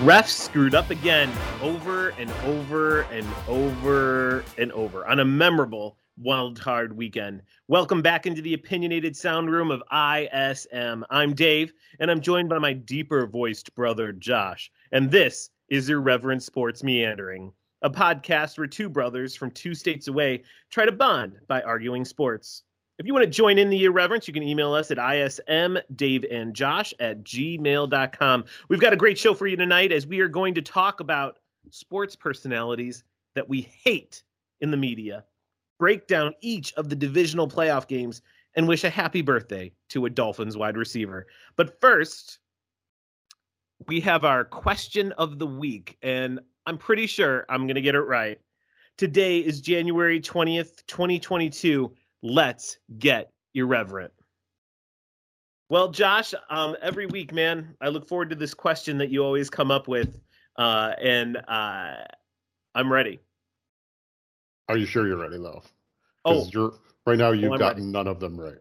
Refs screwed up again over and over and over and over on a memorable wild card weekend. Welcome back into the opinionated sound room of ISM. I'm Dave, and I'm joined by my deeper voiced brother, Josh. And this is Irreverent Sports Meandering, a podcast where two brothers from two states away try to bond by arguing sports. If you want to join in the irreverence, you can email us at ismdaveandjosh at gmail.com. We've got a great show for you tonight as we are going to talk about sports personalities that we hate in the media, break down each of the divisional playoff games, and wish a happy birthday to a Dolphins wide receiver. But first, we have our question of the week, and I'm pretty sure I'm going to get it right. Today is January 20th, 2022 let's get irreverent. Well, Josh, um, every week, man, I look forward to this question that you always come up with, uh, and uh, I'm ready. Are you sure you're ready, though? Oh, you're right now. You've well, gotten ready. none of them right.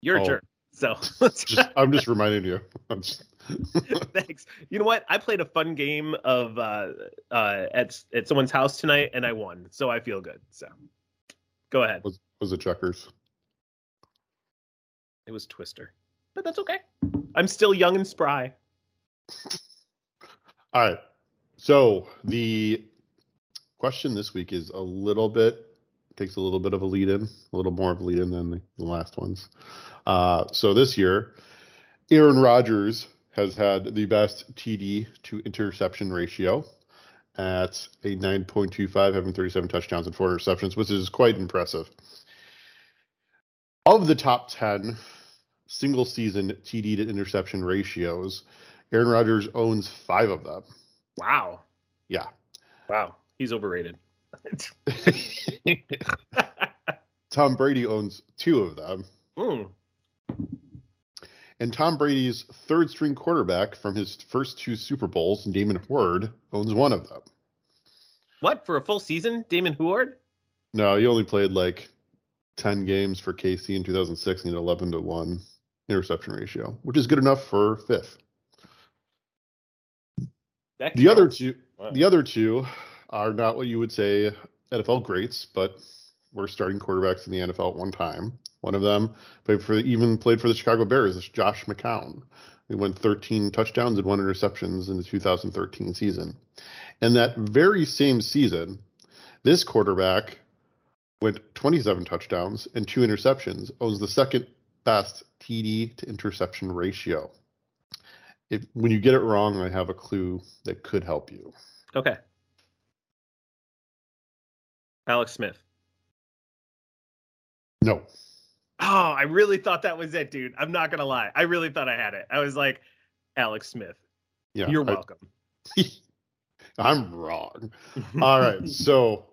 You're Oh. a jerk. So Just, I'm just reminding you. Just- thanks. You know what? I played a fun game of uh, uh, at at someone's house tonight, and I won, so I feel good. So go ahead. was was it checkers? It was Twister, but that's okay. I'm still young and spry. All right. So the question this week is a little bit takes a little bit of a lead in, a little more of a lead in than the, the last ones. Uh, so this year, Aaron Rodgers has had the best TD to interception ratio at a 9.25, having 37 touchdowns and four interceptions, which is quite impressive. Of the top 10 single season TD to interception ratios, Aaron Rodgers owns five of them. Wow, Yeah. wow, he's overrated. Tom Brady owns two of them. Mm. And Tom Brady's third string quarterback from his first two Super Bowls, Damon Huard, owns one of them. What for a full season, Damon Huard? No, he only played like 10 games for KC in 2006 and had 11 to 1 interception ratio, which is good enough for fifth. That The other two Wow. the other two are not what you would say NFL greats, but were starting quarterbacks in the NFL at one time. One of them played for even played for the Chicago Bears, is Josh McCown. He went 13 touchdowns and one interceptions in the 2013 season. And that very same season, this quarterback went 27 touchdowns and two interceptions, owns the second best TD to interception ratio. If when you get it wrong, I have a clue that could help you. Okay. Alex Smith. No. Oh, I really thought that was it, dude. I'm not gonna lie. I really thought I had it. I was like, Alex Smith. Yeah. You're welcome. I'm wrong. All right. So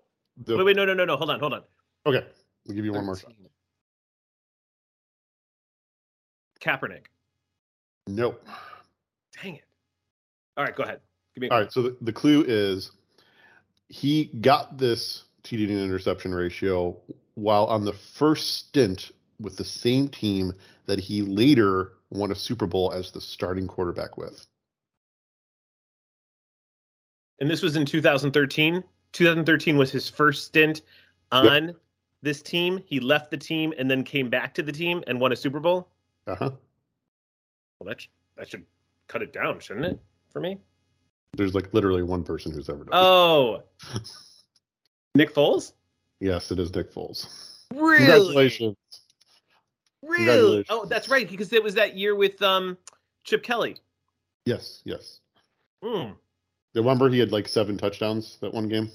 the wait, wait, no, no, no, no. Hold on, hold on. okay, we'll give you one more shot. Kaepernick. Nope. Dang it. All right, go ahead. Give me. All right. So the, the clue is he got this TD to interception ratio while on the first stint with the same team that he later won a Super Bowl as the starting quarterback with. And this was in 2013. 2013 was his first stint on this team. He left the team and then came back to the team and won a Super Bowl. Uh huh. Well, that sh- that should cut it down, shouldn't it? For me. There's like literally one person who's ever done. Oh, Nick Foles. Yes, it is Nick Foles. Really? Congratulations. Really? Oh, that's right. Because it was that year with um Chip Kelly. Yes, yes. Hmm. Remember he had like seven touchdowns that one game?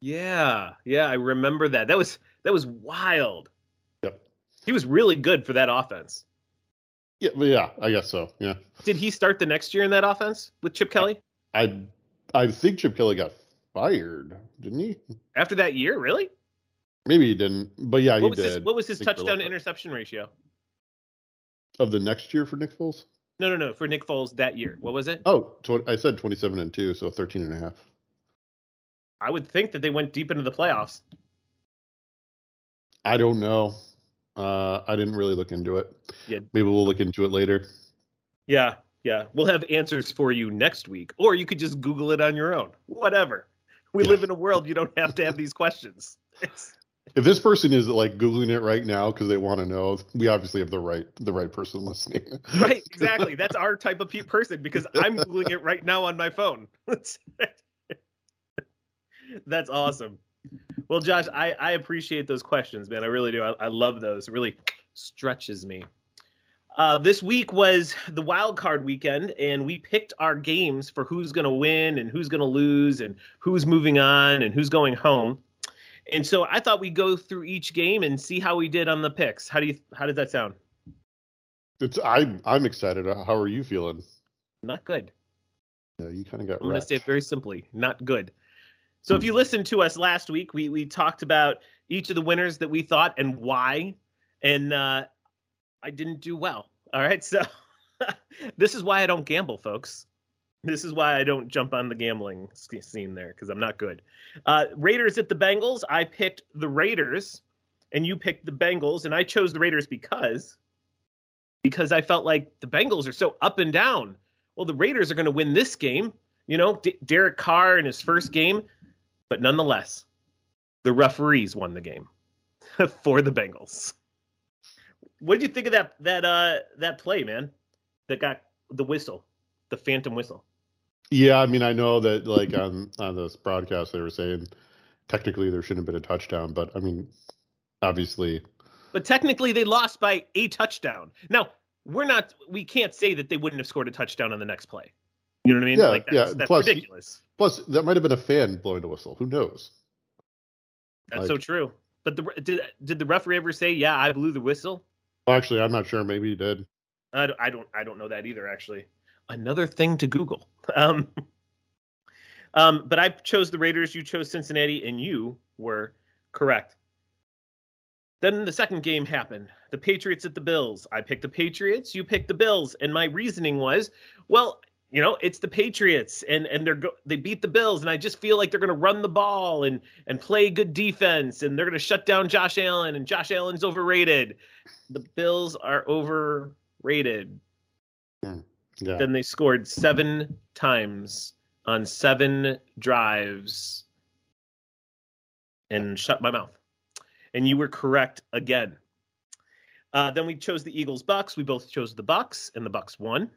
Yeah, yeah, I remember that. That was that was wild. Yep. He was really good for that offense. Yeah, yeah, I guess so. Yeah. Did he start the next year in that offense with Chip Kelly? I I think Chip Kelly got fired, didn't he? After that year, really? Maybe he didn't, but yeah, What he was did. his what was his I think for a touchdown little to bit. interception ratio? of the next year for Nick Foles? No, no, no, for Nick Foles that year. What was it? Oh, tw- I said 27 and 2, so 13 and a half. I would think that they went deep into the playoffs. I don't know. Uh, I didn't really look into it. Yeah. Maybe we'll look into it later. Yeah. Yeah, we'll have answers for you next week, or you could just Google it on your own. Whatever. We live in a world you don't have to have these questions. It's, If this person is like googling it right now because they want to know, we obviously have the right the right person listening. right, exactly. That's our type of person because I'm googling it right now on my phone. That's awesome. Well, Josh, I, I appreciate those questions, man. I really do. I, I love those. It really stretches me. Uh, this week was the wild card weekend, and we picked our games for who's going to win and who's going to lose and who's moving on and who's going home. And so I thought we'd go through each game and see how we did on the picks. How do you? How does that sound? It's I'm I'm excited. How are you feeling? Not good. Yeah, you kind of got. I'm going to say it very simply, not good. So if you listened to us last week, we we talked about each of the winners that we thought and why, and uh, I didn't do well. All right, so this is why I don't gamble, folks. This is why I don't jump on the gambling scene there because I'm not good. Uh, Raiders at the Bengals. I picked the Raiders, and you picked the Bengals, and I chose the Raiders because because I felt like the Bengals are so up and down. Well, the Raiders are going to win this game. You know, D- Derek Carr in his first game, but nonetheless, the referees won the game for the Bengals. What did you think of that that uh that play, man? That got the whistle, the phantom whistle. Yeah, I mean, I know that like on on this broadcast they were saying technically there shouldn't have been a touchdown, but I mean, obviously, But technically, they lost by a touchdown. Now we're not. We can't say that they wouldn't have scored a touchdown on the next play. You know what I mean? Yeah, like that's, yeah. that's Plus, ridiculous. plus that might have been a fan blowing the whistle. Who knows? That's like- so true. But the did did the referee ever say, "Yeah, I blew the whistle"? Well, actually, I'm not sure. Maybe he did. I don't, I don't I don't know that either actually. Another thing to Google. Um, um, but I chose the Raiders, you chose Cincinnati, and you were correct. Then the second game happened. The Patriots at the Bills. I picked the Patriots, you picked the Bills, and my reasoning was, well, you know, it's the Patriots, and and they're go- they beat the Bills, and I just feel like they're going to run the ball and and play good defense, and they're going to shut down Josh Allen, and Josh Allen's overrated. The Bills are overrated. Yeah. Then they scored seven times on seven drives and shut my mouth. And you were correct again. Uh, then we chose the Eagles Bucks. We both chose the Bucks, and the Bucks won.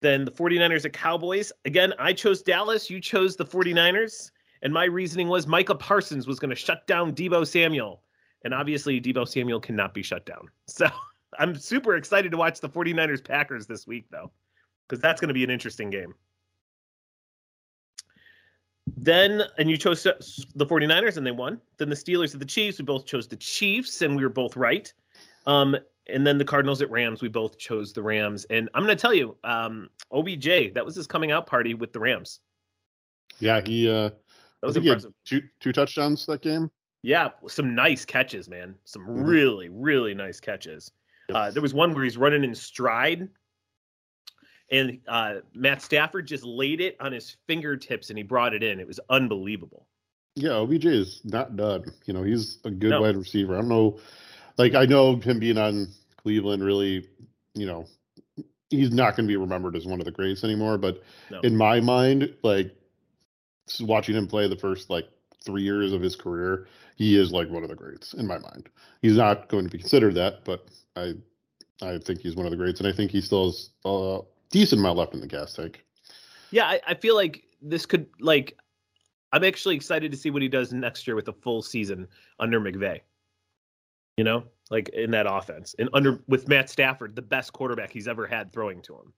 Then the 49ers at Cowboys. Again, I chose Dallas. You chose the 49ers. And my reasoning was Micah Parsons was going to shut down Deebo Samuel. And obviously, Deebo Samuel cannot be shut down. So I'm super excited to watch the 49ers Packers this week, though, because that's going to be an interesting game. Then, and you chose the 49ers and they won. Then the Steelers and the Chiefs, we both chose the Chiefs and we were both right. Um, and then the Cardinals at Rams, we both chose the Rams. And I'm going to tell you, um, OBJ, that was his coming out party with the Rams. Yeah, he uh That was think he had impressive. two two touchdowns that game. Yeah, some nice catches, man. Some Mhm. really, really nice catches. Uh, there was one where he's running in stride, and uh, Matt Stafford just laid it on his fingertips and he brought it in. It was unbelievable. Yeah, OBJ is not done. You know, he's a good No. wide receiver. I don't know, like I know him being on Cleveland really, you know, he's not going to be remembered as one of the greats anymore. But No. in my mind, like watching him play the first like three years of his career, he is like one of the greats in my mind. He's not going to be considered that, but I, I think he's one of the greats, and I think he still has a decent amount left in the gas tank. Yeah, I, I feel like this could like. I'm actually excited to see what he does next year with a full season under McVay. You know, like in that offense, and under with Matt Stafford, the best quarterback he's ever had throwing to him.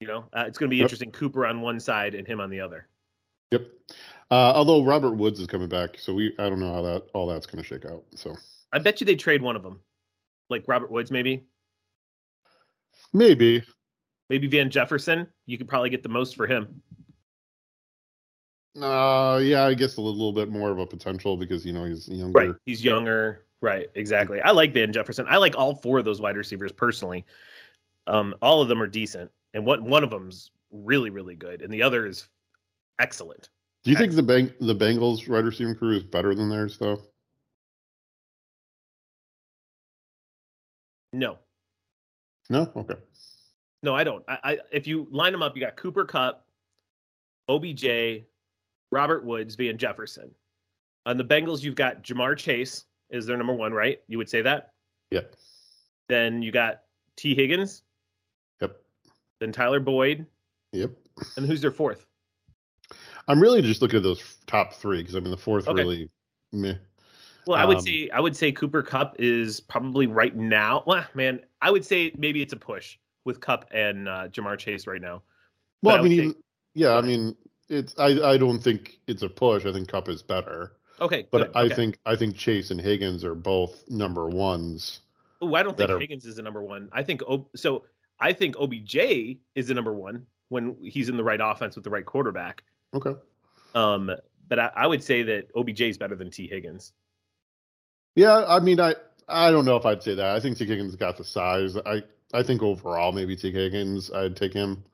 You know, uh, it's going to be Yep. interesting. Cooper on one side and him on the other. Yep. Uh, although Robert Woods is coming back, so we I don't know how that all that's going to shake out. So I bet you they trade one of them, like Robert Woods, maybe, maybe maybe Van Jefferson. You could probably get the most for him. Uh, yeah, I guess a little bit more of a potential because you know he's younger. Right, he's younger. Right, exactly. I like Van Jefferson. I like all four of those wide receivers personally. Um, all of them are decent, and what one of them's really, really good, and the other is excellent. Do you think the Bang the Bengals wide receiving crew is better than theirs though? No, No, okay. No, I don't. I, I if you line them up, you got Cooper Kupp, OBJ, Robert Woods, Van Jefferson. On the Bengals, you've got Ja'Marr Chase is their number one, right? You would say that. Yep. Then you got Tee Higgins. Yep. Then Tyler Boyd. Yep. And who's their fourth? I'm really just looking at those top three because I mean the fourth Okay. really meh. Well, I would Um, say I would say Cooper Kupp is probably right now. Well, man, I would say maybe it's a push with Kupp and uh, Ja'Marr Chase right now. Well, I I mean, say- even, yeah, I mean, it's I I don't think it's a push. I think Kupp is better, Okay, but good. I Okay. think I think Chase and Higgins are both number ones. Oh, I don't think are- Higgins is the number one. I think so. I think OBJ is the number one when he's in the right offense with the right quarterback. Okay. Um, but I, I would say that OBJ is better than Tee Higgins. Yeah, I mean, I I don't know if I'd say that. I think Tee Higgins got the size. I I think overall maybe Tee Higgins I'd take him,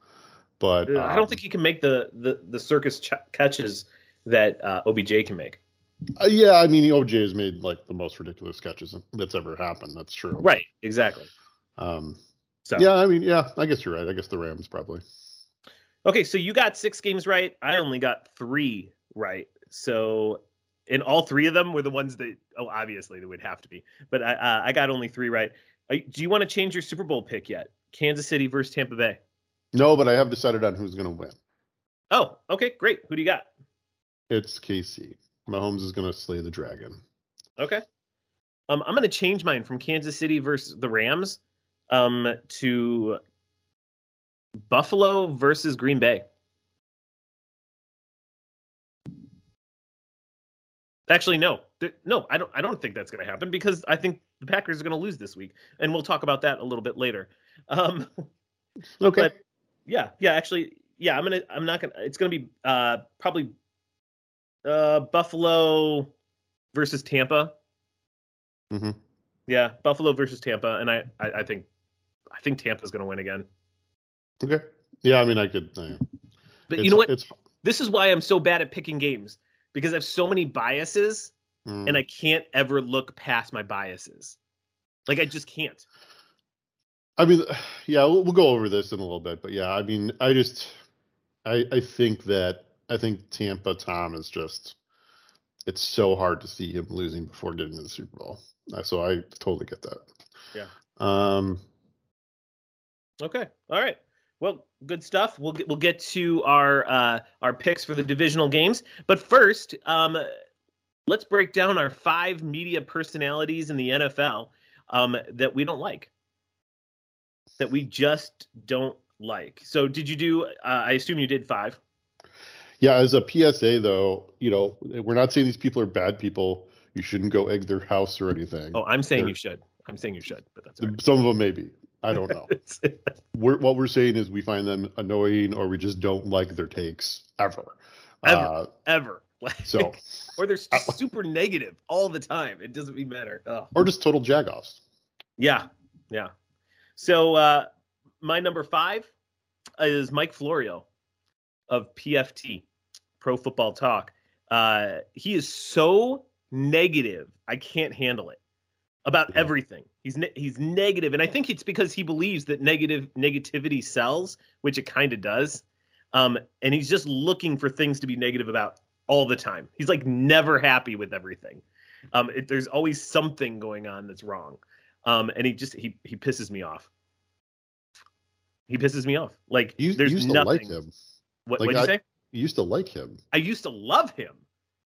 but I um, don't think he can make the the the circus ch- catches that uh, OBJ can make. uh, yeah, I mean, OBJ has made like the most ridiculous catches that's ever happened. That's true. Right. Exactly. Um. So Yeah, I mean, yeah, I guess you're right. I guess the Rams probably. Okay, so you got six games right. I only got three right. So, and all three of them were the ones that, oh, obviously they would have to be, but I, uh, I got only three right. Do you want to change your Super Bowl pick yet? Kansas City versus Tampa Bay. No, but I have decided on who's going to win. Oh, okay, great. Who do you got? It's KC. Mahomes is going to slay the dragon. Okay. Um, I'm going to change mine from Kansas City versus the Rams um, to Buffalo versus Green Bay. Actually, no, no, I don't. I don't think that's going to happen because I think the Packers are going to lose this week, and we'll talk about that a little bit later. Um, Okay. But- yeah, yeah, actually, yeah, I'm gonna. I'm not gonna. It's gonna be uh, probably uh, Buffalo versus Tampa. Mhm. Yeah, Buffalo versus Tampa, and I, I, I think, I think Tampa's gonna win again. Okay. Yeah, I mean, I could. Uh, But you know what? It's This is why I'm so bad at picking games because I have so many biases, mm, and I can't ever look past my biases. Like I just can't. I mean, yeah, we'll, we'll go over this in a little bit, but yeah, I mean, I just, I, I think that I think Tampa Tom is just, it's so hard to see him losing before getting to the Super Bowl. Uh, So I totally get that. Yeah. Um. Okay. All right. Well, good stuff. We'll get we'll get to our uh, our picks for the divisional games, but first, um, let's break down our five media personalities in the NFL um, that we don't like, that we just don't like. So, did you do? Uh, I assume you did five. Yeah, as a PSA though, you know, we're not saying these people are bad people. You shouldn't go egg their house or anything. Oh, I'm saying They're- you should. I'm saying you should, but that's right. Some of them maybe. I don't know. we're, what we're saying is we find them annoying or we just don't like their takes ever. Ever. Uh, ever. so, or they're super negative all the time. It doesn't even matter. Ugh. or just total jagoffs. Yeah, yeah. So uh, my number five is Mike Florio of PFT, Pro Football Talk. Uh, he is so negative, I can't handle it about everything. He's ne- he's negative, and I think it's because he believes that negative negativity sells, which it kind of does. Um, and he's just looking for things to be negative about all the time. He's like never happy with everything. Um, it, there's always something going on that's wrong um, and he just he he pisses me off. He pisses me off. Like You, you there's used to nothing. like him. What Like, what'd you say? You used to like him. I used to love him.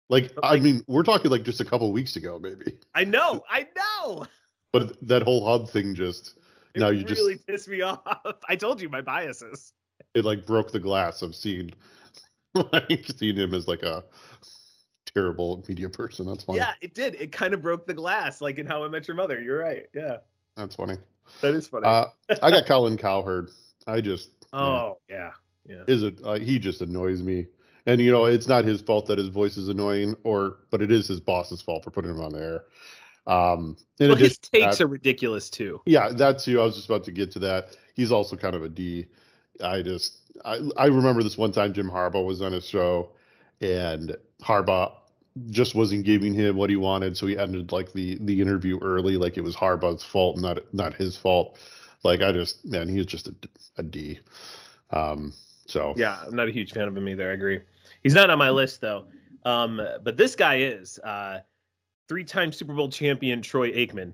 Like, I mean, we're talking like just a couple weeks ago, maybe. I know, I know. But that whole hub thing just It No, you really just- really pissed me off. I told you my biases. it like broke the glass of seeing like seeing him as like a terrible media person. That's funny. Yeah, it did. It kind of broke the glass, like in How I Met Your Mother. You're right. Yeah, That's funny. that is funny. Uh, I got Colin Cowherd. I just oh yeah, yeah. is it uh, he just annoys me. And you know, it's not his fault that his voice is annoying, or but it is his boss's fault for putting him on the air. Um, in Well, his takes that- are ridiculous too. Yeah, that's who I was just about to get to that. He's also kind of a D. I just I I remember this one time Jim Harbaugh was on his show and Harbaugh just wasn't giving him what he wanted, so he ended like the the interview early, like it was Harbaugh's fault, not not his fault. Like I just man, he's just a, a D. Um, so Yeah, I'm not a huge fan of him either. I agree. He's not on my list though. Um, but this guy is uh, three-time Super Bowl champion Troy Aikman.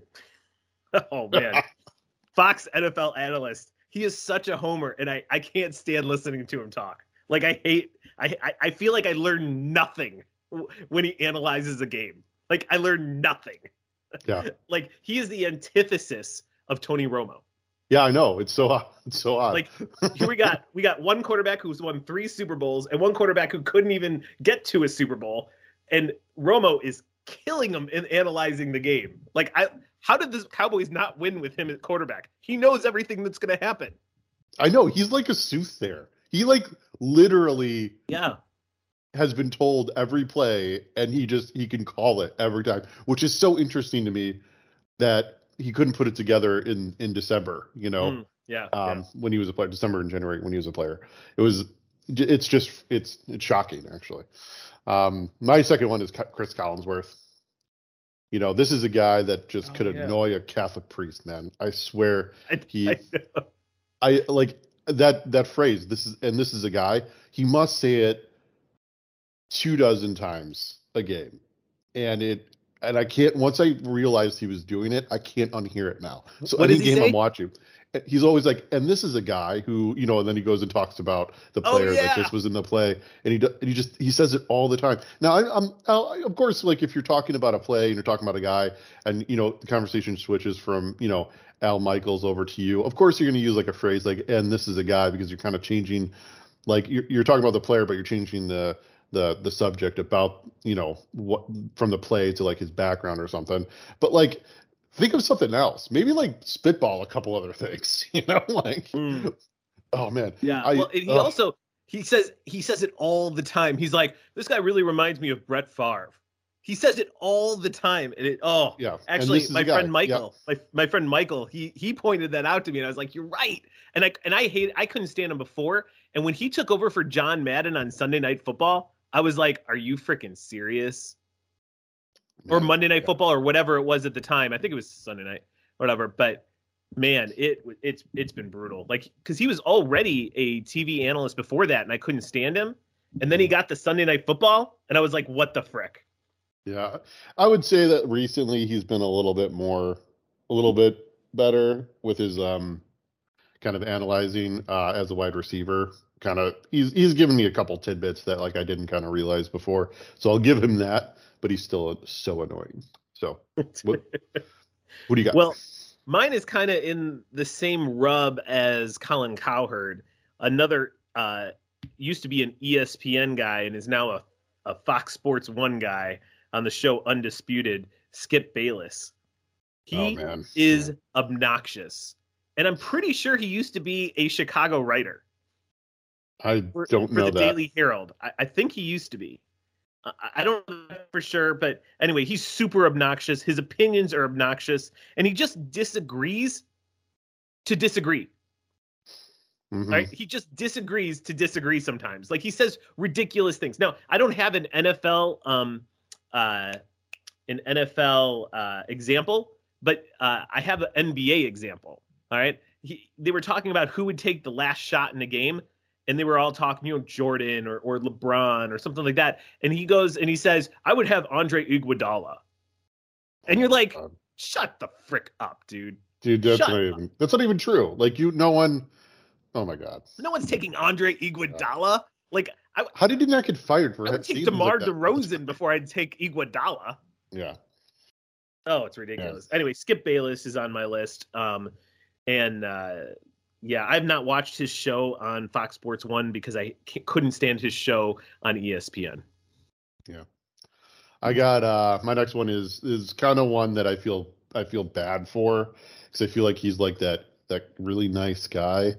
oh man, Fox NFL analyst. He is such a homer, and I I can't stand listening to him talk. Like I hate. I I, I feel like I learn nothing when he analyzes a game. Like I learn nothing. Yeah. like he is the antithesis of Tony Romo. Yeah, I know it's so odd. It's so odd. Like here we got we got one quarterback who's won three Super Bowls and one quarterback who couldn't even get to a Super Bowl, and Romo is killing him in analyzing the game. Like I, how did the Cowboys not win with him at quarterback? He knows everything that's going to happen. I know he's like a soothsayer. He like literally Yeah, has been told every play and he just he can call it every time which is so interesting to me that he couldn't put it together in in december you know Mm, yeah, um yeah. when he was a player december and january when he was a player it was it's just it's it's shocking actually um my second one is chris collinsworth you know this is a guy that just Oh, could yeah. annoy a catholic priest man i swear I, he- I. I like that that phrase. This is and this is a guy. He must say it two dozen times a game, and it and I can't. Once I realized he was doing it, I can't unhear it now. So What any game say? I'm watching, he's always like, and this is a guy who you know, and then he goes and talks about the Oh, player yeah. that just was in the play, and he do- and he just he says it all the time. Now I, I'm I'll, of course like if you're talking about a play and you're talking about a guy, and you know the conversation switches from you know Al Michaels over to you. Of course, you're going to use like a phrase like "and this is a guy" because you're kind of changing, like you're, you're talking about the player, but you're changing the the the subject about you know what from the play to like his background or something. But like, think of something else. Maybe like spitball a couple other things. You know, like Mm. oh man, Yeah. I- well, he also he says he says it all the time. He's like, this guy really reminds me of Brett Favre. He says it all the time, and it oh, yeah. actually, my friend Yeah. Michael, my my friend Michael, he he pointed that out to me, and I was like, you're right. And I and I hate I couldn't stand him before, and when he took over for John Madden on Sunday Night Football, I was like, are you freaking serious? or Monday Night yeah. Football or whatever it was at the time. I think it was Sunday night, whatever. But man, it it's it's been brutal. Like because he was already a TV analyst before that, and I couldn't stand him. And then he got the Sunday Night Football, and I was like, what the frick? Yeah, I would say that recently he's been a little bit more, a little bit better with his um, kind of analyzing uh, as a wide receiver. Kind of, he's he's given me a couple tidbits that like I didn't kind of realize before, so I'll give him that. But he's still so annoying. So, what, what do you got? Well, mine is kind of in the same rub as Colin Cowherd, another uh, used to be an ESPN guy and is now a, a Fox Sports One guy on the show Undisputed. Skip Bayless. He oh is obnoxious, and I'm pretty sure he used to be a Chicago writer I for, don't for know the that. Daily Herald. I, I think he used to be. I, I don't know for sure, but anyway, he's super obnoxious. His opinions are obnoxious, and he just disagrees to disagree. Mhm. Right? He just disagrees to disagree sometimes. Like he says ridiculous things. Now, I don't have an NFL um uh an NFL uh example, but uh I have an NBA example. All right. He, they were talking about who would take the last shot in a game, and they were all talking, you know, Jordan or or LeBron or something like that. And he goes and he says, I would have Andre Iguodala. And you're like, God. shut the frick up, dude. Dude, that's Shut not up. even that's not even true. Like you, no one. Oh my god, No one's taking Andre Iguodala. Like I, how did he not get fired for that? I would take DeMar like? DeRozan before I'd take Iguodala. Yeah. Oh, it's ridiculous. Anyway, Skip Bayless is on my list. Um, and uh, yeah, I've not watched his show on Fox Sports One because I couldn't stand his show on ESPN. Yeah, I got uh my next one is is kind of one that I feel I feel bad for because I feel like he's like that that really nice guy,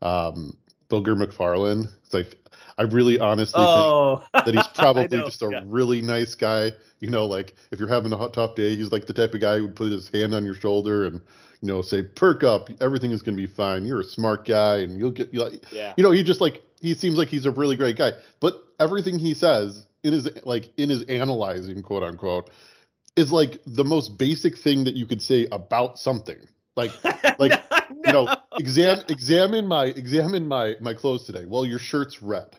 um, Booger McFarland. It's like I really honestly Oh, think that he's probably know, just a yeah. really nice guy. You know, like if you're having a hot, tough day, he's like the type of guy who would put his hand on your shoulder and you know say, "Perk up, everything is going to be fine. You're a smart guy, and you'll get you like yeah. you know he just like he seems like he's a really great guy but everything he says in his like in his analyzing quote unquote is like the most basic thing that you could say about something Like, like you know, exam examine my examine my my clothes today. Well, your shirt's red.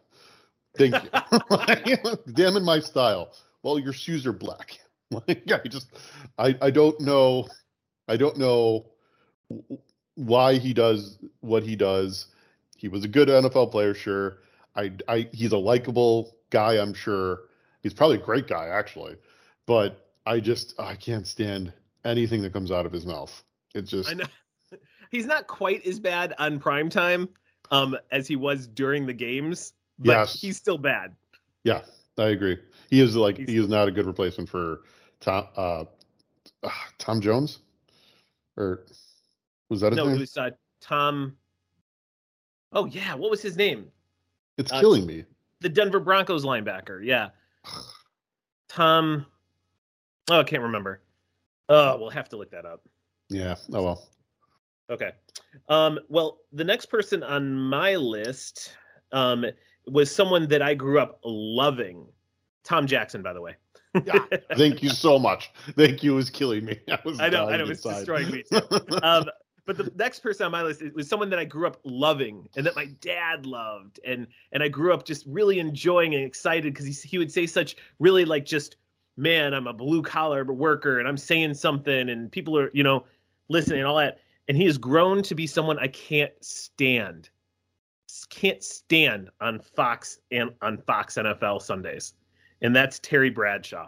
Thank you. examine my style. Well, your shoes are black. Like, I just, I, I don't know, I don't know why he does what he does. He was a good NFL player, sure. I, I, he's a likable guy, I'm sure. He's probably a great guy, actually. But I just, I can't stand anything that comes out of his mouth. It's just. I know. He's not quite as bad on prime time um, as he was during the games, but Yes. he's still bad. Yeah, I agree. He is like He's- he is not a good replacement for Tom uh, ah, Tom Jones, or was that No, name? it was uh, Tom. Oh yeah, what was his name? it's uh, killing me. The Denver Broncos linebacker. Yeah, Tom. Oh, I can't remember. Oh, we'll have to look that up. Yeah. Oh well. Okay. Um, well, the next person on my list um, was someone that I grew up loving. Tom Jackson, by the way. Yeah. Thank you so much. Thank you is killing me. I was I know, I know, it's inside. destroying me um, but the next person on my list was someone that I grew up loving and that my dad loved, and and I grew up just really enjoying and excited because he he would say such really like just man, I'm a blue collar worker and I'm saying something and people are you know listening and all that, and he has grown to be someone I can't stand, can't stand on Fox and on Fox NFL Sundays, and that's Terry Bradshaw.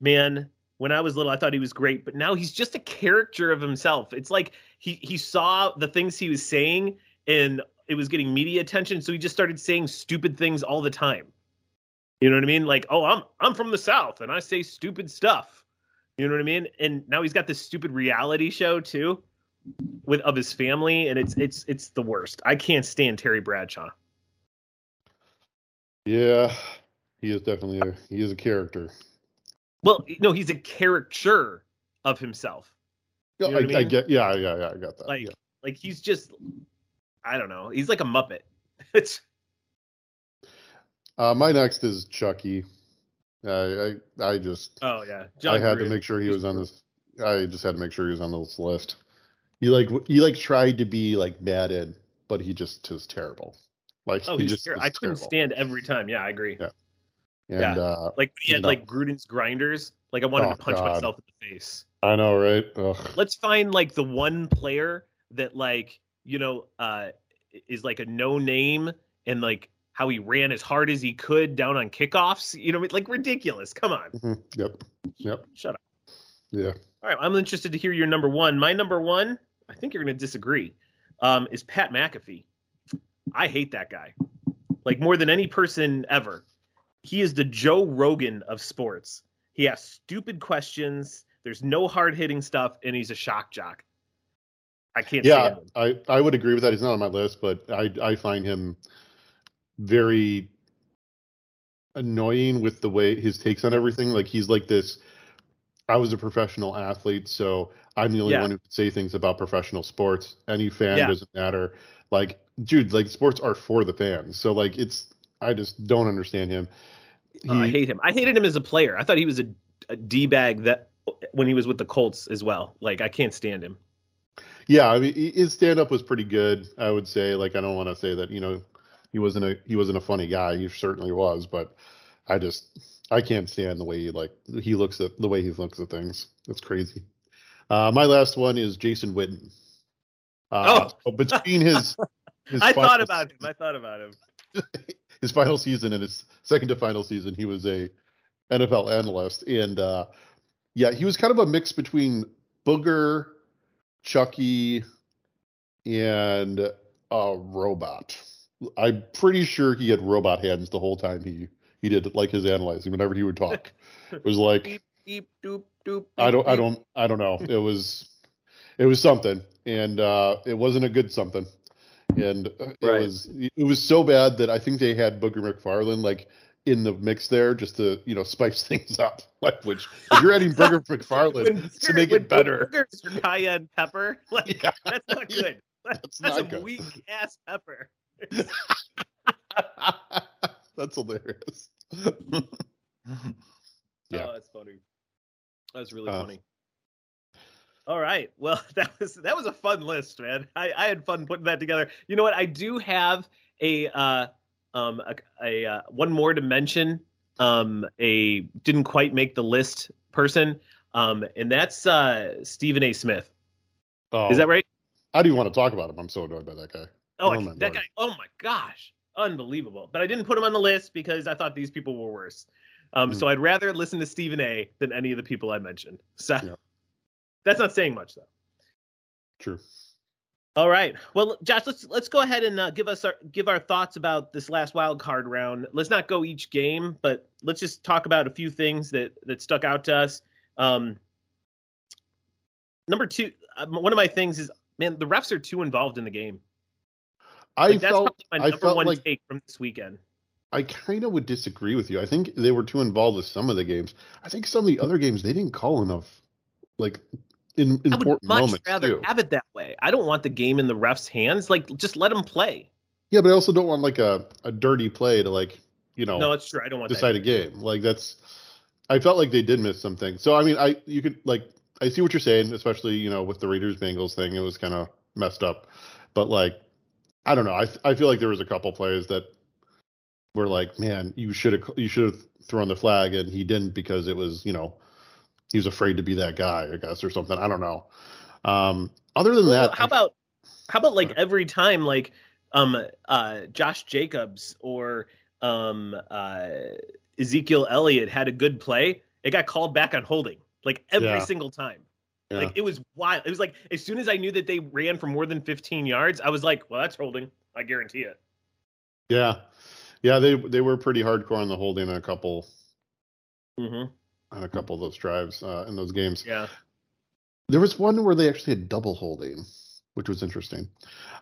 Man, when I was little, I thought he was great, but now he's just a character of himself. It's like he he saw the things he was saying and it was getting media attention, so he just started saying stupid things all the time. You know what I mean? Like, oh, I'm I'm from the South and I say stupid stuff. You know what I mean? And now he's got this stupid reality show too with of his family, and it's it's it's the worst. I can't stand Terry Bradshaw. Yeah, he is definitely a he is a character. Well, no, he's a caricature of himself. Yeah, You know I, I I get. Yeah, yeah, yeah. I got that. Like yeah. like he's just I don't know. He's like a muppet. It's Uh, my next is Chucky. I I, I just oh yeah. I had to make sure he was on this. I just had to make sure he was on this list. He like he like tried to be like Madden, but he just was terrible. Like Oh, he he's just ter- I couldn't terrible. stand every time. Yeah, I agree. Yeah. And yeah. uh, Like he had like Gruden's grinders. Like I wanted Oh, to punch God. myself in the face. I know, right? Ugh. Let's find like the one player that like you know uh is like a no name and like how he ran as hard as he could down on kickoffs. You know, like ridiculous. Come on, Mhm. Yep. Yep. shut up. Yeah. All right, I'm interested to hear your number one. My number one, I think you're going to disagree, um, is Pat McAfee. I hate that guy, like more than any person ever. He is the Joe Rogan of sports. He asks stupid questions. There's no hard hitting stuff, and he's a shock jock. I can't Yeah, stand him. I, I would agree with that. He's not on my list, but I I find him very annoying with the way his takes on everything. Like he's like this. I was a professional athlete, so I'm the only Yeah. one who could say things about professional sports. Any fan Yeah. doesn't matter. Like, dude, like sports are for the fans. So like it's I just don't understand him. Oh, I hate him. I hated him as a player. I thought he was a, a d bag that when he was with the Colts as well. Like I can't stand him. Yeah, I mean his stand up was pretty good, I would say. Like I don't want to say that, you know, he wasn't a he wasn't a funny guy. He certainly was, but I just I can't stand the way he like he looks at the way he looks at things. It's crazy. Uh my last one is Jason Witten. Uh so between his his I thought about him. I thought about him. his final season and his second to final season, he was a NFL analyst, and uh, yeah, he was kind of a mix between Booger, Chucky, and a robot. I'm pretty sure he had robot hands the whole time he he did like his analyzing. Whenever he would talk, it was like Beep, beep, doop, doop. I don't I don't I don't know. It was it was something, and uh, it wasn't a good something. And uh, it Right. was it was so bad that I think they had Booger McFarland like in the mix there just to you know spice things up. Like which if you're adding Booger McFarland When- to make when it better, burgers cayenne pepper, like yeah, that's not good. That's, not a good. weak ass pepper. that's hilarious. yeah. Oh, that's funny. That's really Uh, funny. All right. Well, that was that was a fun list, man. I, I had fun putting that together. You know what? I do have a uh um a, a uh, one more to mention. Um, a didn't quite make the list person. Um, and that's uh Stephen A. Smith. Oh, Is that right? I do want to talk about him. I'm so annoyed by that guy. Oh, Oh I- that lord. guy. Oh my gosh, unbelievable. But I didn't put him on the list because I thought these people were worse. Um, Mhm. so I'd rather listen to Stephen A. than any of the people I mentioned. So Yeah. that's not saying much, though. True. All right. Well, Josh, let's let's go ahead and uh, give us our give our thoughts about this last wild card round. Let's not go each game, but let's just talk about a few things that that stuck out to us. Um, number two, um, one of my things is, man, the refs are too involved in the game. I Like, that's felt my I number felt one like take from this weekend. I kind of would disagree with you. I think they were too involved with some of the games. I think some of the other games they didn't call enough, like in important I would much moments rather too. have it that way. I don't want the game in the refs' hands. Like, just let them play. Yeah, but I also don't want like a, a dirty play to like you know No, that's true. I don't want decide a game. Like that's I felt like they did miss something. So I mean, I you could like I see what you're saying, especially you know with the Raiders Bengals thing, it was kind of messed up. But like I don't know, I I feel like there was a couple plays that were like, man, you should have you should have thrown the flag, and he didn't because it was you know he was afraid to be that guy, I guess, or something. I don't know. Um, other than Well, that, how about how about like every time like um uh Josh Jacobs or um uh Ezekiel Elliott had a good play, it got called back on holding like every Yeah. single time. Yeah. Like it was wild. It was like as soon as I knew that they ran for more than 15 yards, I was like, well, that's holding. I guarantee it. yeah, yeah, they they were pretty hardcore on the holding on a couple Mm-hmm. on a couple of those drives uh, in those games. Yeah. There was one where they actually had double holding, which was interesting.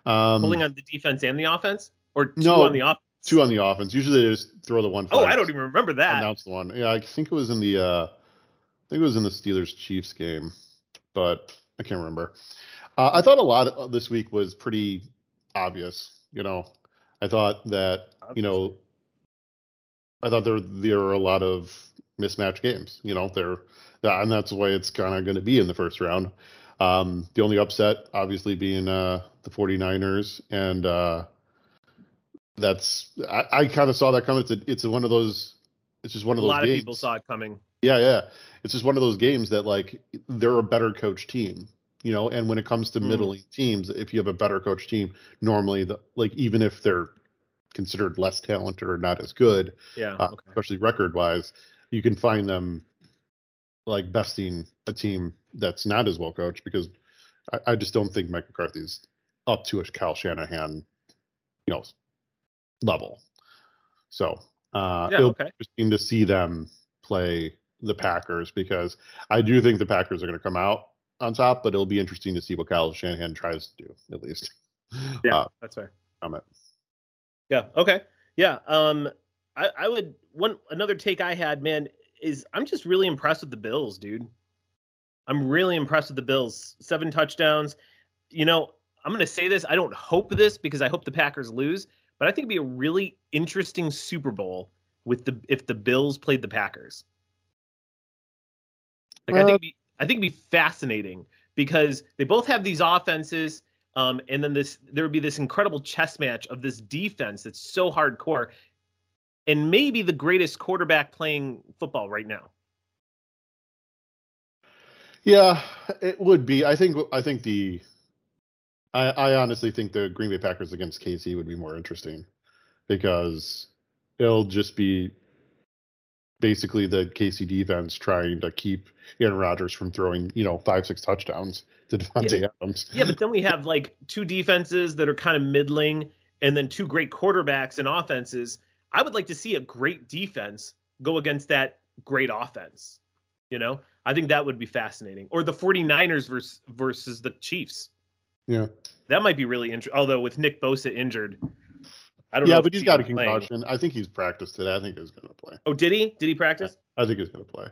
Um, Holding on the defense and the offense, or two No, on the offense. two on the offense. Usually they just throw the one. Oh, I don't even remember that. announce the one. Yeah, I think it was in the. Uh, I think it was in the Steelers Chiefs game, but I can't remember. Uh, I thought a lot of this week was pretty obvious. You know, I thought that you know, I thought there there are a lot of mismatch games. You know, there, and that's the way it's kind of going to be in the first round. Um, the only upset, obviously, being uh, the 49ers, and uh, that's I, I kind of saw that coming. It's a, it's one of those. It's just one a of those. A lot of people saw it coming. Yeah, yeah. It's just one of those games that like they're a better coach team, you know. And when it comes to Mm. middling teams, if you have a better coach team, normally the like even if they're considered less talented or not as good, Yeah. uh, okay. especially record wise, you can find them like besting a team that's not as well coached because I, I just don't think Mike McCarthy's up to a Kyle Shanahan, you know, level. So uh, Yeah. it'll Okay. be interesting to see them play the Packers because I do think the Packers are going to come out on top, but it'll be interesting to see what Kyle Shanahan tries to do at least. Yeah. Uh, That's fair. comment. Yeah. Okay. Yeah. Um, I, I would one another take I had, man, is I'm just really impressed with the Bills, dude. I'm really impressed with the Bills. Seven touchdowns. You know, I'm gonna say this. I don't hope this because I hope the Packers lose, but I think it'd be a really interesting Super Bowl with the if the Bills played the Packers. Like I think it'd be, I think it'd be fascinating because they both have these offenses. Um, and then this there would be this incredible chess match of this defense that's so hardcore, and maybe the greatest quarterback playing football right now. Yeah, it would be. I think. I think the. I, I honestly think the Green Bay Packers against KC would be more interesting, because it'll just be basically the KC defense trying to keep Aaron Rodgers from throwing, you know, five six touchdowns to Davante Adams. Yeah, but then we have like two defenses that are kind of middling, and then two great quarterbacks and offenses. I would like to see a great defense go against that great offense. You know, I think that would be fascinating. Or the 49ers versus versus the Chiefs. Yeah, That might be really interesting. Although with Nick Bosa injured, I don't know. yeah, but he's got a even playing. concussion. I think he's practiced today. I think he's going to play. Oh, did he? Did he practice? I think he's going to play.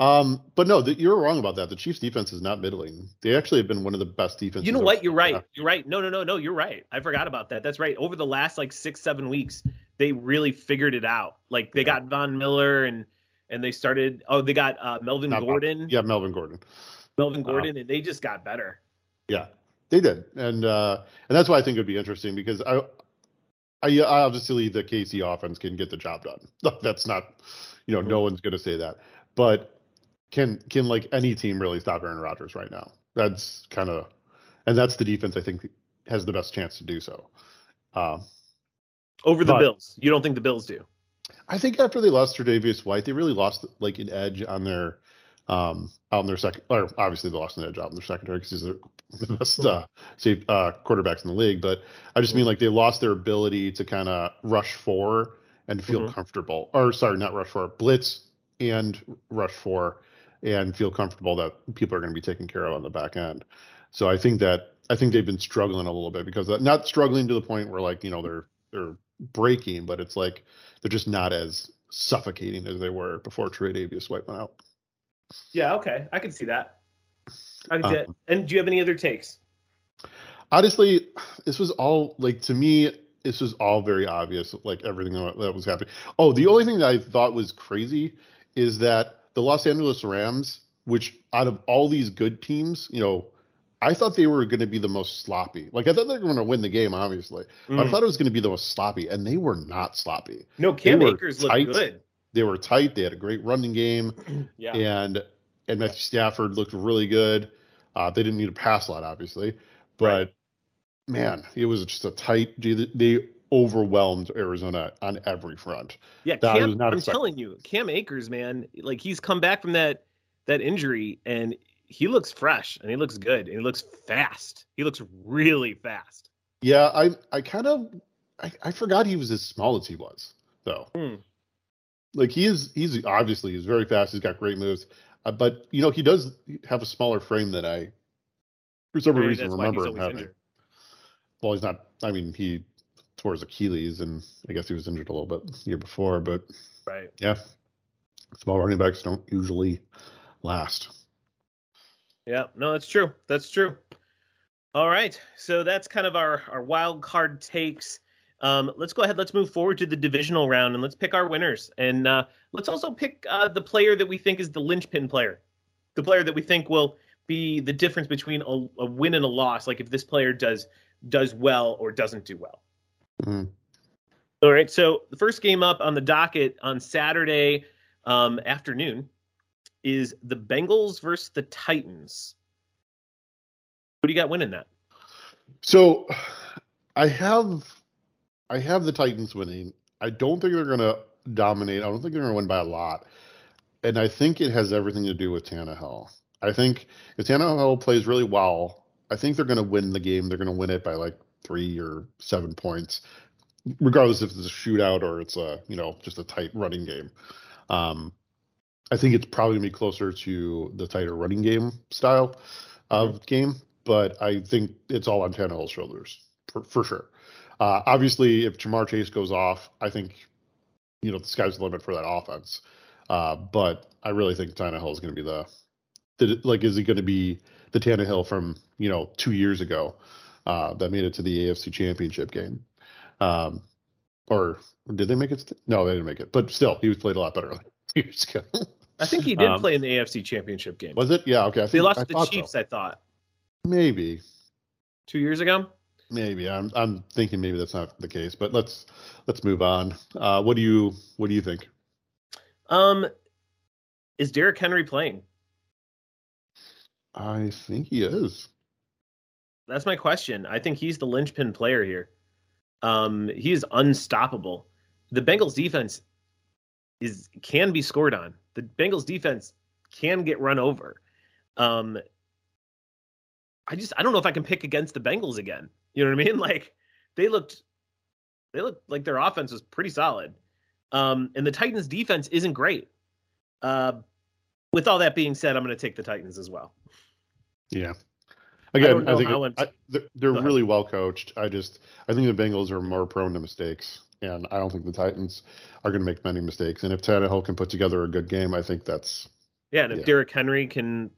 Um, but no, the, you're wrong about that. The Chiefs' defense is not middling. They actually have been one of the best defenses. You know what? You're right. You're right. No, no, no, no. You're right. I forgot about that. That's right. Over the last like six, seven weeks, they really figured it out. Like they Yeah. got Von Miller and and they started. Oh, they got uh, Melvin Not Gordon. Yeah, Melvin Gordon. Melvin Gordon, uh, and they just got better. Yeah, they did, and uh, and that's why I think it'd be interesting because I, I, obviously the KC offense can get the job done. That's not, you know, no one's going to say that, but can can like any team really stop Aaron Rodgers right now? That's kind of, and that's the defense I think has the best chance to do so. Um, Over the Bills, you don't think the Bills do? I think after they lost Tre'Davious White, they really lost like an edge on their um out in their second or obviously they lost an edge out in their secondary because he's the best uh, safe, uh, quarterbacks in the league. But I just mean like they lost their ability to kind of rush for and feel mm-hmm. comfortable. Or sorry, not rush four, blitz and rush for and feel comfortable that people are going to be taken care of on the back end. So I think that I think they've been struggling a little bit because not struggling to the point where like you know they're they're breaking, but it's like they're just not as suffocating as they were before Tre'Davious White went out. Yeah, okay, I can see that. I can see um, And do you have any other takes? Honestly, this was all like to me. This was all very obvious, like everything that was happening. Oh, the only thing that I thought was crazy is that the Los Angeles Rams, which out of all these good teams, you know, I thought they were going to be the most sloppy. Like I thought they were going to win the game, obviously. Mm. I thought it was going to be the most sloppy, and they were not sloppy. No, Cam Akers looked good. They were tight. They had a great running game, yeah. and and Matthew Stafford looked really good. Uh, they didn't need a pass a lot, obviously, but right. man, it was just a tight. They overwhelmed Arizona on every front. Yeah, Cam, I'm expecting. telling you, Cam Akers, man, like he's come back from that that injury and he looks fresh and he looks good and he looks fast. He looks really fast. Yeah, I I kind of I, I forgot he was as small as he was though. Hmm. Like he is he's obviously he's very fast. He's got great moves, uh, but you know he does have a smaller frame than I for some Maybe reason remember him having. Injured. Well, he's not. I mean, he tore his Achilles, and I guess he was injured a little bit the year before. But right, yeah, small running backs don't usually last. Yeah, no, that's true. That's true. All right, so that's kind of our our wild card takes. Um, let's go ahead. Let's move forward to the divisional round and let's pick our winners. And uh, let's also pick uh, the player that we think is the linchpin player, the player that we think will be the difference between a, a win and a loss. Like if this player does does well or doesn't do well. Mm-hmm. All right. So the first game up on the docket on Saturday um, afternoon is the Bengals versus the Titans. Who do you got winning that? So I have I have the Titans winning. I don't think they're gonna dominate. I don't think they're gonna win by a lot. And I think it has everything to do with Tannehill. I think if Tannehill plays really well, I think they're gonna win the game. They're gonna win it by like three or seven points, regardless if it's a shootout or it's a you know just a tight running game. Um, I think it's probably gonna be closer to the tighter running game style of game, but I think it's all on Tannehill's shoulders for, for sure. Uh, obviously, if Ja'Marr Chase goes off, I think you know the sky's the limit for that offense. Uh, but I really think Tannehill is going to be the, the like is he going to be the Tannehill from you know two years ago uh, that made it to the AFC Championship game. Um, or did they make it? No, they didn't make it. But still, he was played a lot better years ago. I think he did um, play in the AFC Championship game. Was it? Yeah. Okay. I think, they lost I the Chiefs. So. I thought. Maybe. Two years ago. Maybe I'm I'm thinking maybe that's not the case, but let's let's move on. Uh, what do you what do you think? Um, is Derrick Henry playing? I think he is. That's my question. I think he's the linchpin player here. Um, he is unstoppable. The Bengals defense is can be scored on. The Bengals defense can get run over. Um, I just I don't know if I can pick against the Bengals again. You know what I mean? Like they looked they looked like their offense was pretty solid. Um, and the Titans defense isn't great. Uh, with all that being said, I'm going to take the Titans as well. Yeah. Again, I, I think it, I, they're, they're really well coached. I just I think the Bengals are more prone to mistakes, and I don't think the Titans are going to make many mistakes. And if Tannehill can put together a good game, I think that's yeah. And if yeah. Derrick Henry can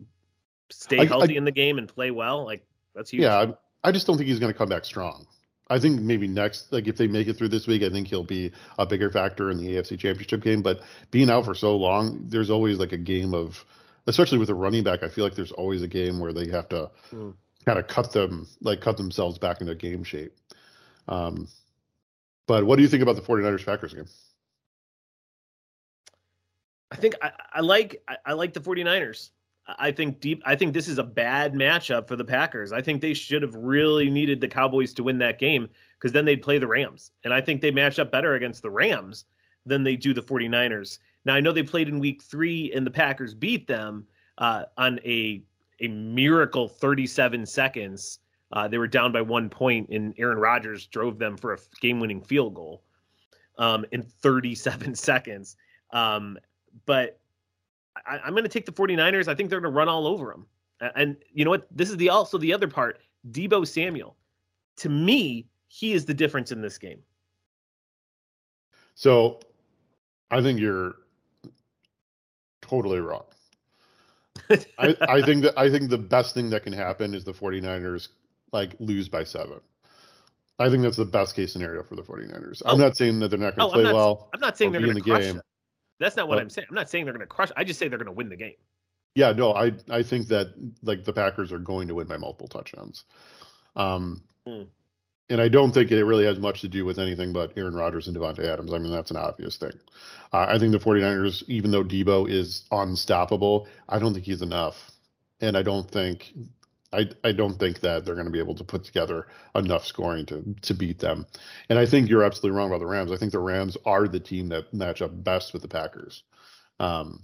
stay healthy in the game and play well, like that's huge. Yeah, I, just don't think he's going to come back strong. I think maybe next, like if they make it through this week, I think he'll be a bigger factor in the AFC Championship game. But being out for so long, there's always like a game of especially with a running back, I feel like there's always a game where they have to Mm. kind of cut them, like cut themselves back into game shape. Um, but what do you think about the 49ers Packers game? I think I, I like I, I like the 49ers. I think deep I think this is a bad matchup for the Packers. I think they should have really needed the Cowboys to win that game because then they'd play the Rams. And I think they match up better against the Rams than they do the 49ers. Now I know they played in week 3 and the Packers beat them uh, on a a miracle 37 seconds. Uh, they were down by one point, and Aaron Rodgers drove them for a game-winning field goal um, in 37 seconds. Um, but I, I'm going to take the 49ers. I think they're going to run all over them. And you know what? This is the also the other part. Deebo Samuel, to me, he is the difference in this game. So I think you're totally wrong. I, I think that I think the best thing that can happen is the 49ers like lose by seven. I think that's the best case scenario for the 49ers. I'm Oh. not saying that they're not going Oh, to I'm play not- well. I'm not saying they're going in to the crush game. them. That's not what But- I'm saying. I'm not saying they're going to crush. I just say they're going to win the game. Yeah, no, I I think that like the Packers are going to win by multiple touchdowns. Um, Hmm. and I don't think it really has much to do with anything but Aaron Rodgers and Davante Adams. I mean, that's an obvious thing. Uh, I think the 49ers, even though Deebo is unstoppable, I don't think he's enough. And I don't think I I don't think that they're going to be able to put together enough scoring to to beat them. And I think you're absolutely wrong about the Rams. I think the Rams are the team that match up best with the Packers. Um,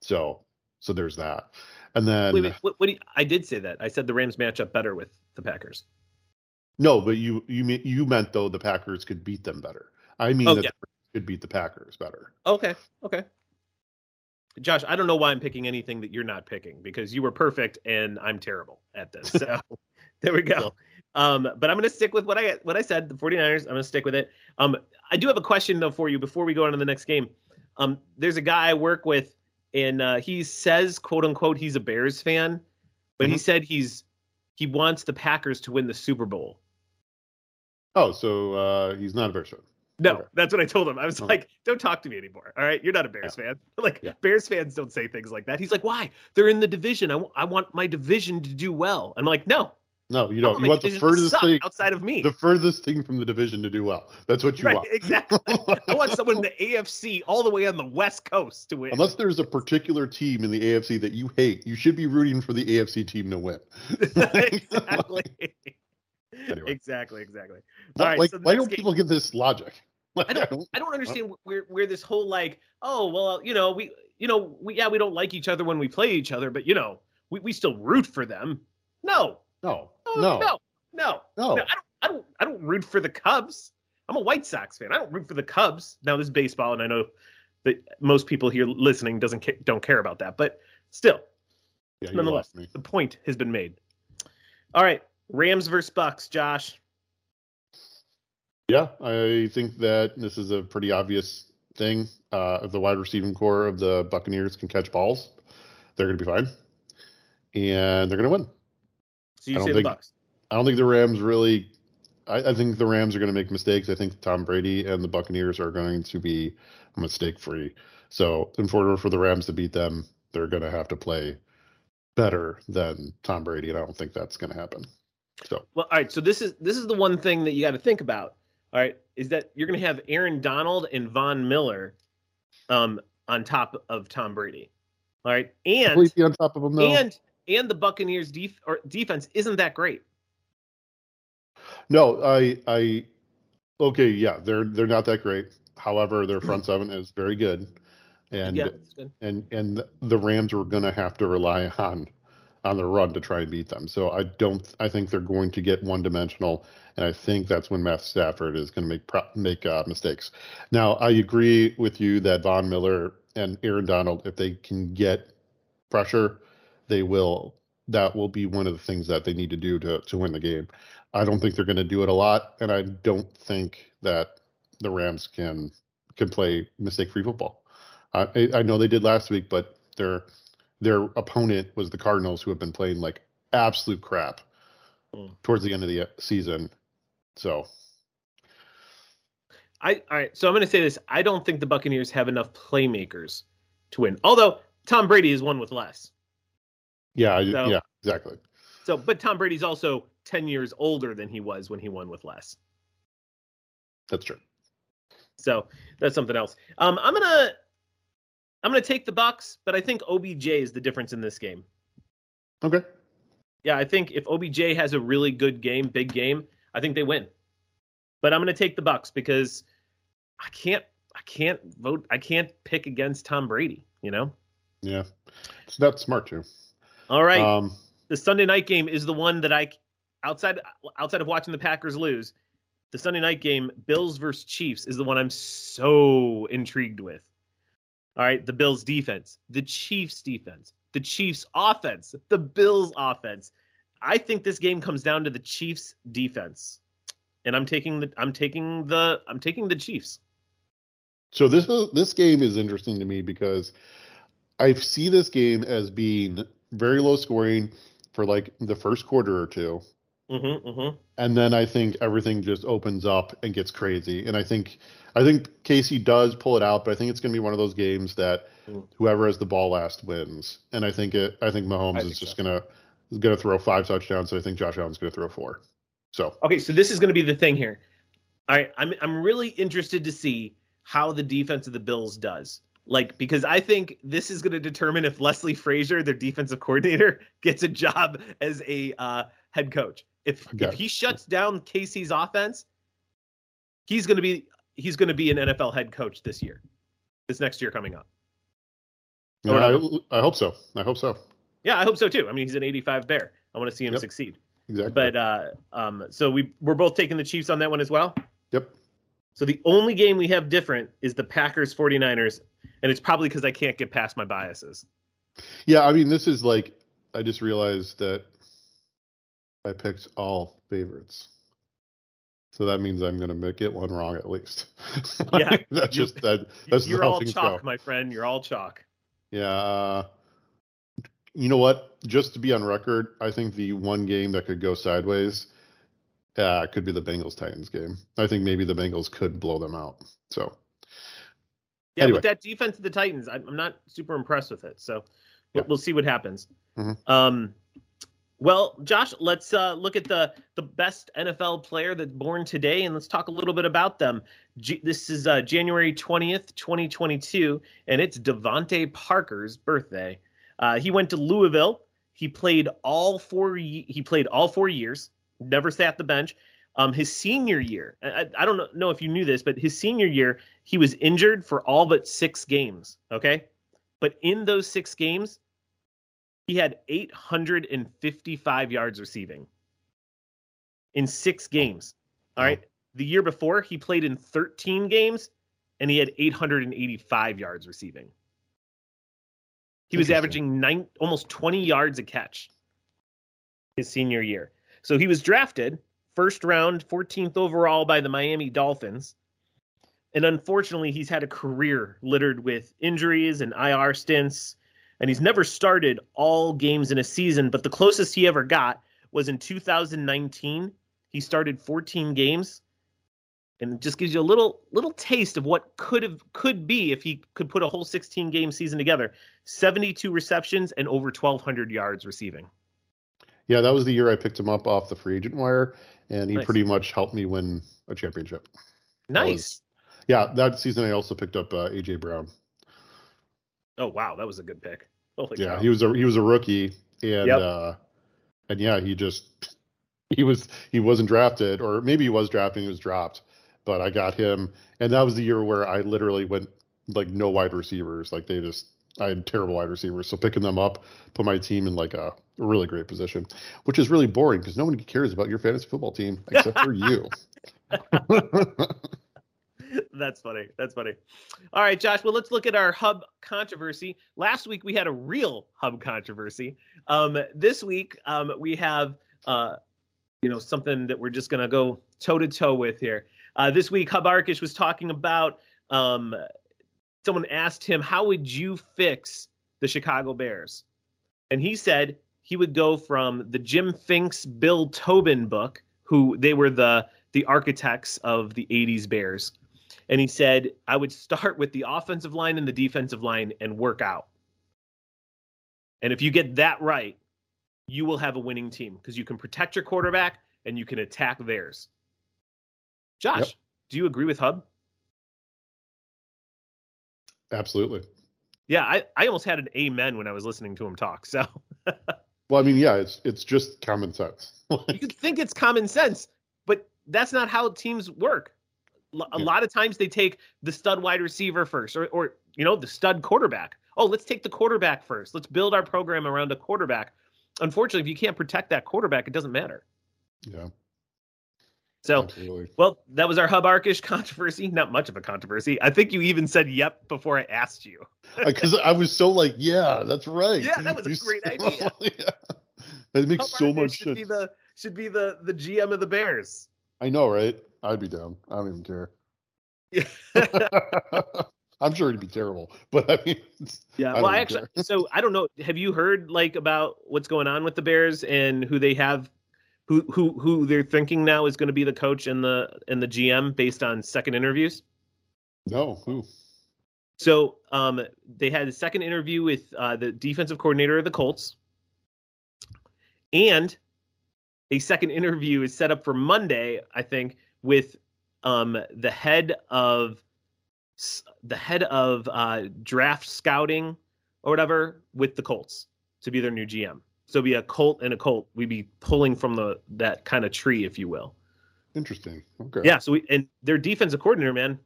so so there's that. And then Wait, wait, what, what do you, I did say that. I said the Rams match up better with the Packers. no, but you you mean you meant though the Packers could beat them better. I mean Oh, that yeah. the Rams could beat the Packers better. Okay. Okay. Josh, I don't know why I'm picking anything that you're not picking because you were perfect and I'm terrible at this. So there we go. Um, but I'm going to stick with what I what I said. The 49ers. I'm going to stick with it. Um, I do have a question though for you before we go on to the next game. Um, there's a guy I work with, and uh, he says, "quote unquote," he's a Bears fan, but he Mhm. said he's he wants the Packers to win the Super Bowl. Oh, so uh, he's not a Bears fan. No, Okay. that's what I told him. I was Okay. like, don't talk to me anymore. All right. You're not a Bears fan. Like, Yeah. Bears fans don't say things like that. He's like, why? They're in the division. I, w- I want my division to do well. I'm like, no. No, you don't. You want the furthest thing, outside of me. the furthest thing from the division to do well. That's what you right. want. Exactly. I want someone in the AFC all the way on the West Coast to win. Unless there's a particular team in the AFC that you hate, you should be rooting for the AFC team to win. exactly. Anyway. Exactly. Exactly. Why- All right, like, so why don't game- people get this logic? I don't, I don't understand where where this whole like, oh well, you know, we you know, we yeah, we don't like each other when we play each other, but you know, we, we still root for them. No, No, no, no, no, no. no. No, I don't I don't I don't root for the Cubs. I'm a White Sox fan. I don't root for the Cubs. Now this is baseball, and I know that most people here listening doesn't ca- don't care about that, but still, Yeah, nonetheless, the point has been made. All right, Rams versus Bucks, Josh. Yeah, I think that this is a pretty obvious thing. Uh, if the wide receiving corps of the Buccaneers can catch balls, they're going to be fine, and they're going to win. So you say the think- Bucks. I don't think the Rams really. I, I think the Rams are going to make mistakes. I think Tom Brady and the Buccaneers are going to be mistake free. So, in order for the Rams to beat them, they're going to have to play better than Tom Brady, and I don't think that's going to happen. So, Well, all right. So this is this is the one thing that you got to think about. All right, is that you're going to have Aaron Donald and Von Miller, um, on top of Tom Brady. All right, and on top of them, though. and and the Buccaneers def- or defense isn't that great. No, I, I, okay, yeah, they're they're not that great. However, their front seven is very good, and yeah, good. and and the Rams are going to have to rely on on the run to try and beat them. So I don't. I think they're going to get one dimensional, and I think that's when Matt Stafford is going to make make uh, mistakes. Now I agree with you that Von Miller and Aaron Donald, if they can get pressure, they will. That will be one of the things that they need to do to to win the game. I don't think they're going to do it a lot, and I don't think that the Rams can can play mistake free football. I, I know they did last week, but their their opponent was the Cardinals, who have been playing like absolute crap Hmm. towards the end of the uh, season. So I all right. So I'm going to say this. I don't think the Buccaneers have enough playmakers to win. Although Tom Brady is one with less. Yeah, So- yeah, exactly. So, but Tom Brady's also 10 years older than he was when he won with less. That's true. So that's something else. Um, I'm gonna I'm gonna take the Bucks, but I think OBJ is the difference in this game. Okay. Yeah, I think if OBJ has a really good game, big game, I think they win. But I'm gonna take the Bucks because I can't I can't vote I can't pick against Tom Brady, you know? Yeah. So that's smart too. All right. Um, the Sunday night game is the one that I outside outside of watching the Packers lose. The Sunday night game, Bills versus Chiefs, is the one I'm so intrigued with. All right, the Bills defense, the Chiefs defense, the Chiefs offense, the Bills offense. I think this game comes down to the Chiefs defense. And I'm taking the I'm taking the I'm taking the Chiefs. so this this game is interesting to me because I see this game as being very low scoring for like the first quarter or two. Mm-hmm, mm-hmm. and then I think everything just opens up and gets crazy. And I think I think KC does pull it out, but I think it's going to be one of those games that Mm. whoever has the ball last wins. And I think it. I think Mahomes I is think just so. gonna is gonna throw five touchdowns. So I think Josh Allen's gonna throw four. So Okay, so this is going to be the thing here. All right, I'm I'm really interested to see how the defense of the Bills does. Like because I think this is going to determine if Leslie Frazier, their defensive coordinator, gets a job as a uh, head coach. If Okay. if he shuts down KC's offense, he's going to be he's going to be an NFL head coach this year. This next year coming up. yeah, I, I hope so. I hope so. Yeah, I hope so too. I mean, he's an 85 Bear. I want to see him Yep. succeed. Exactly. But uh um so we we're both taking the Chiefs on that one as well. yep. So the only game we have different is the Packers 49ers, and it's probably because I can't get past my biases. Yeah. I mean, this is like I just realized that I picked all favorites. So that means I'm going to get one wrong at least. Yeah. that's just that. That's You're all chalk, go. my friend. You're all chalk. Yeah. uh, You know what? Just to be on record, I think the one game that could go sideways uh, could be the Bengals Titans game. I think maybe the Bengals could blow them out. So Yeah, Anyway. with that defense of the Titans, I'm I'm not super impressed with it. So we'll, Yeah. we'll see what happens. Mhm. Um, well, Josh, let's uh, look at the the best NFL player that's born today, and let's talk a little bit about them. G- this is uh, January twentieth, twenty twenty two, and it's DeVante Parker's birthday. Uh, he went to Louisville. He played all four. ye- He played all four years. Never sat the bench. Um, his senior year, I, I- don't know if you knew this, but his senior year, he was injured for all but six games. Okay, but in those six games, he had 855 yards receiving in six oh. games. All right. The year before, he played in 13 games and he had 885 yards receiving. He was averaging nine, almost 20 yards a catch his senior year. So he was drafted first round, 14th overall by the Miami Dolphins. And unfortunately, he's had a career littered with injuries and IR stints. And he's never started all games in a season, but the closest he ever got was in 2019. He started 14 games. And it just gives you a little little taste of what could have could be if he could put a whole 16 game season together. 72 receptions and over 1200 yards receiving. yeah, that was the year I picked him up off the free agent wire, and he Nice. pretty much helped me win a championship. Nice. Yeah, that season I also picked up uh, AJ Brown. Oh wow, that was a good pick. Holy Yeah, cow. he was a he was a rookie, and Yep. uh, and yeah, he just he was he wasn't drafted, or maybe he was drafted, he was dropped, but I got him, and that was the year where I literally went like no wide receivers, like they just I had terrible wide receivers, so picking them up put my team in like a really great position, which is really boring because no one cares about your fantasy football team except for you. That's funny. That's funny. All right, Josh. Well, let's look at our hub controversy. Last week we had a real hub controversy. Um, this week um, we have, uh, you know, something that we're just gonna go toe to toe with here. Uh, this week, Hub Arkush was talking about. Um, someone asked him, "How would you fix the Chicago Bears?" And he said he would go from the Jim Finks, Bill Tobin book, who they were the the architects of the '80s Bears and he said I would start with the offensive line and the defensive line and work out. And if you get that right, you will have a winning team because you can protect your quarterback and you can attack theirs. Josh, yep. do you agree with Hub? Absolutely. Yeah, I, I almost had an amen when I was listening to him talk. So Well, I mean, yeah, it's it's just common sense. you think it's common sense, but that's not how teams work. A yeah. lot of times they take the stud wide receiver first or or you know, the stud quarterback. Oh, let's take the quarterback first. Let's build our program around a quarterback. Unfortunately, if you can't protect that quarterback, it doesn't matter. Yeah. So, Absolutely. well, that was our Hub Arkush controversy. Not much of a controversy. I think you even said "yep" before I asked you. Because I was so like, "Yeah, that's right." Yeah, that was a great idea. yeah. That makes Hub so Arkush much should sense. Be the, should be the the GM of the Bears. I know, right? I'd be down. I don't even care. I'm sure it'd be terrible, but I mean, yeah. I well, I actually, so I don't know. Have you heard like about what's going on with the Bears and who they have who who who they're thinking now is going to be the coach and the and the GM based on second interviews? No, who? So um, they had a second interview with uh, the defensive coordinator of the Colts, and a second interview is set up for Monday, I think, with um, the head of the head of uh, draft scouting or whatever with the Colts to be their new GM. So be a Colt and a Colt. We'd be pulling from the that kind of tree, if you will. Interesting. Okay. Yeah. So we and their defensive coordinator, man,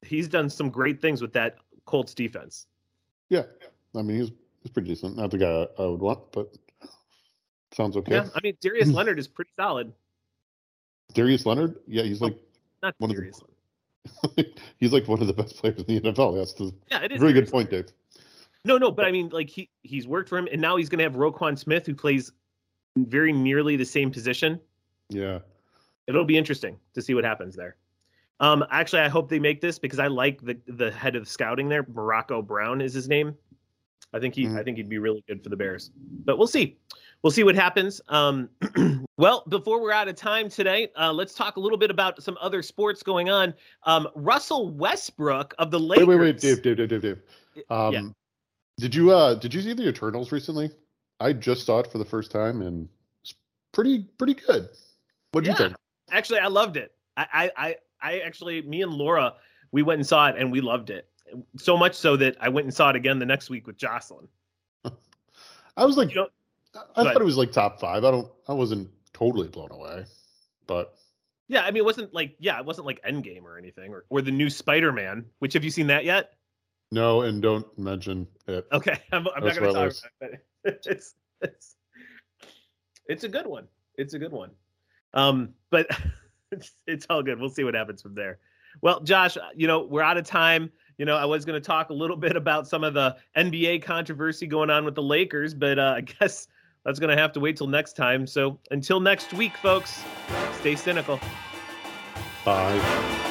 he's done some great things with that Colts defense. Yeah. I mean, he's he's pretty decent. Not the guy I would want, but sounds okay. Yeah. I mean, Darius Leonard is pretty solid. Darius Leonard? Yeah, he's like oh, not one Darius of the, he's like one of the best players in the NFL. That's the yeah, it is very good point, Dave. No, no, but I mean, like he he's worked for him, and now he's going to have Roquan Smith, who plays very nearly the same position. Yeah, it'll be interesting to see what happens there. Um, actually, I hope they make this because I like the the head of scouting there. Morocco Brown is his name. I think he mm-hmm. I think he'd be really good for the Bears. But we'll see. We'll see what happens. Um, well, before we're out of time today, uh, let's talk a little bit about some other sports going on. Um, Russell Westbrook of the Lakers. Wait, wait, wait, Dave, Dave, Dave, Dave, Dave. Um, yeah. Did you uh did you see the Eternals recently? I just saw it for the first time and it's pretty pretty good. What did yeah. you think? Actually, I loved it. I, I I actually me and Laura we went and saw it and we loved it so much so that I went and saw it again the next week with Jocelyn. I was like, you know, I thought it was like top five. I don't, I wasn't totally blown away, but yeah, I mean, it wasn't like, yeah, it wasn't like Endgame or anything, or or the new Spider Man. Which have you seen that yet? No, and don't mention it. Okay, I'm, I'm not going to talk about it. It's it's it's a good one. It's a good one. Um, but it's, it's all good. We'll see what happens from there. Well, Josh, you know we're out of time. You know, I was going to talk a little bit about some of the NBA controversy going on with the Lakers, but uh, I guess that's going to have to wait till next time. So until next week, folks, stay cynical. Bye.